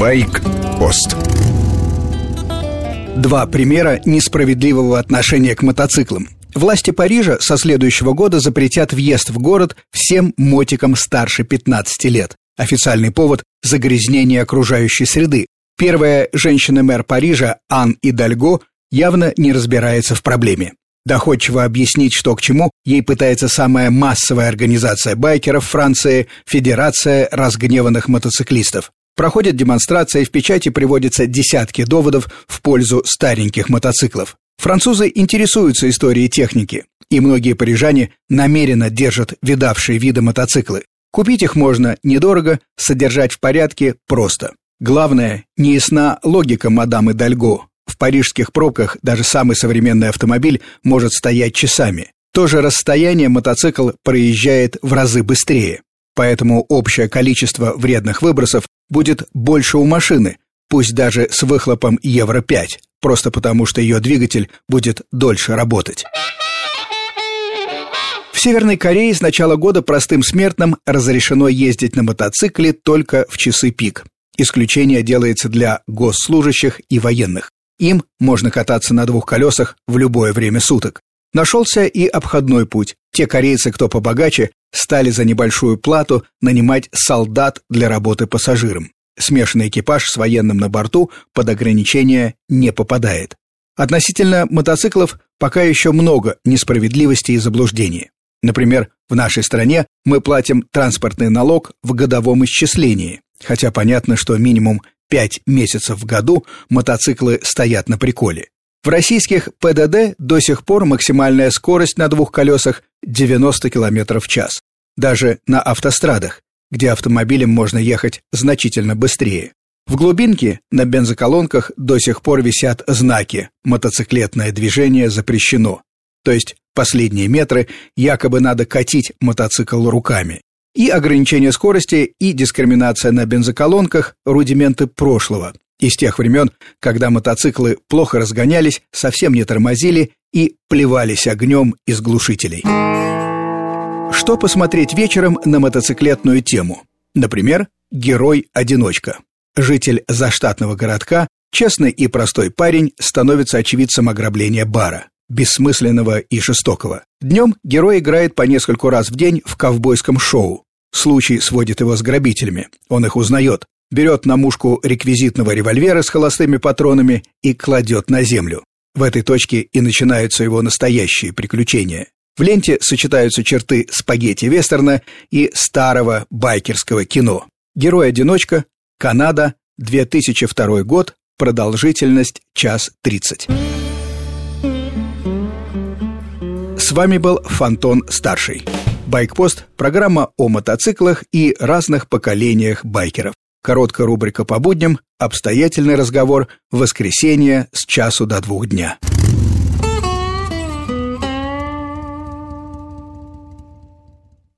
Байк-пост Два примера несправедливого отношения к мотоциклам. Власти Парижа со следующего года запретят въезд в город всем мотикам старше 15 лет. Официальный повод – загрязнение окружающей среды. Первая женщина-мэр Парижа Ан Идальго явно не разбирается в проблеме. Доходчиво объяснить, что к чему, ей пытается самая массовая организация байкеров Франции – Федерация разгневанных мотоциклистов. Проходят демонстрации, в печати приводятся десятки доводов в пользу стареньких мотоциклов. Французы интересуются историей техники, и многие парижане намеренно держат видавшие виды мотоциклы. Купить их можно недорого, содержать в порядке просто. Главное, неясна логика мадамы Дальго. В парижских пробках даже самый современный автомобиль может стоять часами. То же расстояние мотоцикл проезжает в разы быстрее. Поэтому общее количество вредных выбросов будет больше у машины, пусть даже с выхлопом Евро-5, просто потому что ее двигатель будет дольше работать. В Северной Корее с начала года простым смертным разрешено ездить на мотоцикле только в часы пик. Исключение делается для госслужащих и военных. Им можно кататься на двух колесах в любое время суток. Нашелся и обходной путь. Те корейцы, кто побогаче, стали за небольшую плату нанимать солдат для работы пассажирам. Смешанный экипаж с военным на борту под ограничения не попадает. Относительно мотоциклов пока еще много несправедливости и заблуждений. Например, в нашей стране мы платим транспортный налог в годовом исчислении, хотя понятно, что минимум 5 месяцев в году мотоциклы стоят на приколе. В российских ПДД до сих пор максимальная скорость на двух колесах 90 км в час. Даже на автострадах, где автомобилем можно ехать значительно быстрее. В глубинке на бензоколонках до сих пор висят знаки «Мотоциклетное движение запрещено». То есть последние метры якобы надо катить мотоцикл руками. И ограничение скорости, и дискриминация на бензоколонках – рудименты прошлого, из тех времен, когда мотоциклы плохо разгонялись, совсем не тормозили и плевались огнем из глушителей. Что посмотреть вечером на мотоциклетную тему? Например, герой-одиночка. Житель заштатного городка, честный и простой парень, становится очевидцем ограбления бара бессмысленного и жестокого. Днем герой играет по нескольку раз в день в ковбойском шоу. Случай сводит его с грабителями. Он их узнает, берет на мушку реквизитного револьвера с холостыми патронами и кладет на землю. В этой точке и начинаются его настоящие приключения. В ленте сочетаются черты спагетти-вестерна и старого байкерского кино. Герой-одиночка, Канада, 2002 год, продолжительность час 30. С вами был Фантон Старший. Байкпост – программа о мотоциклах и разных поколениях байкеров. Короткая рубрика по будням, обстоятельный разговор, воскресенье с часу до двух дня.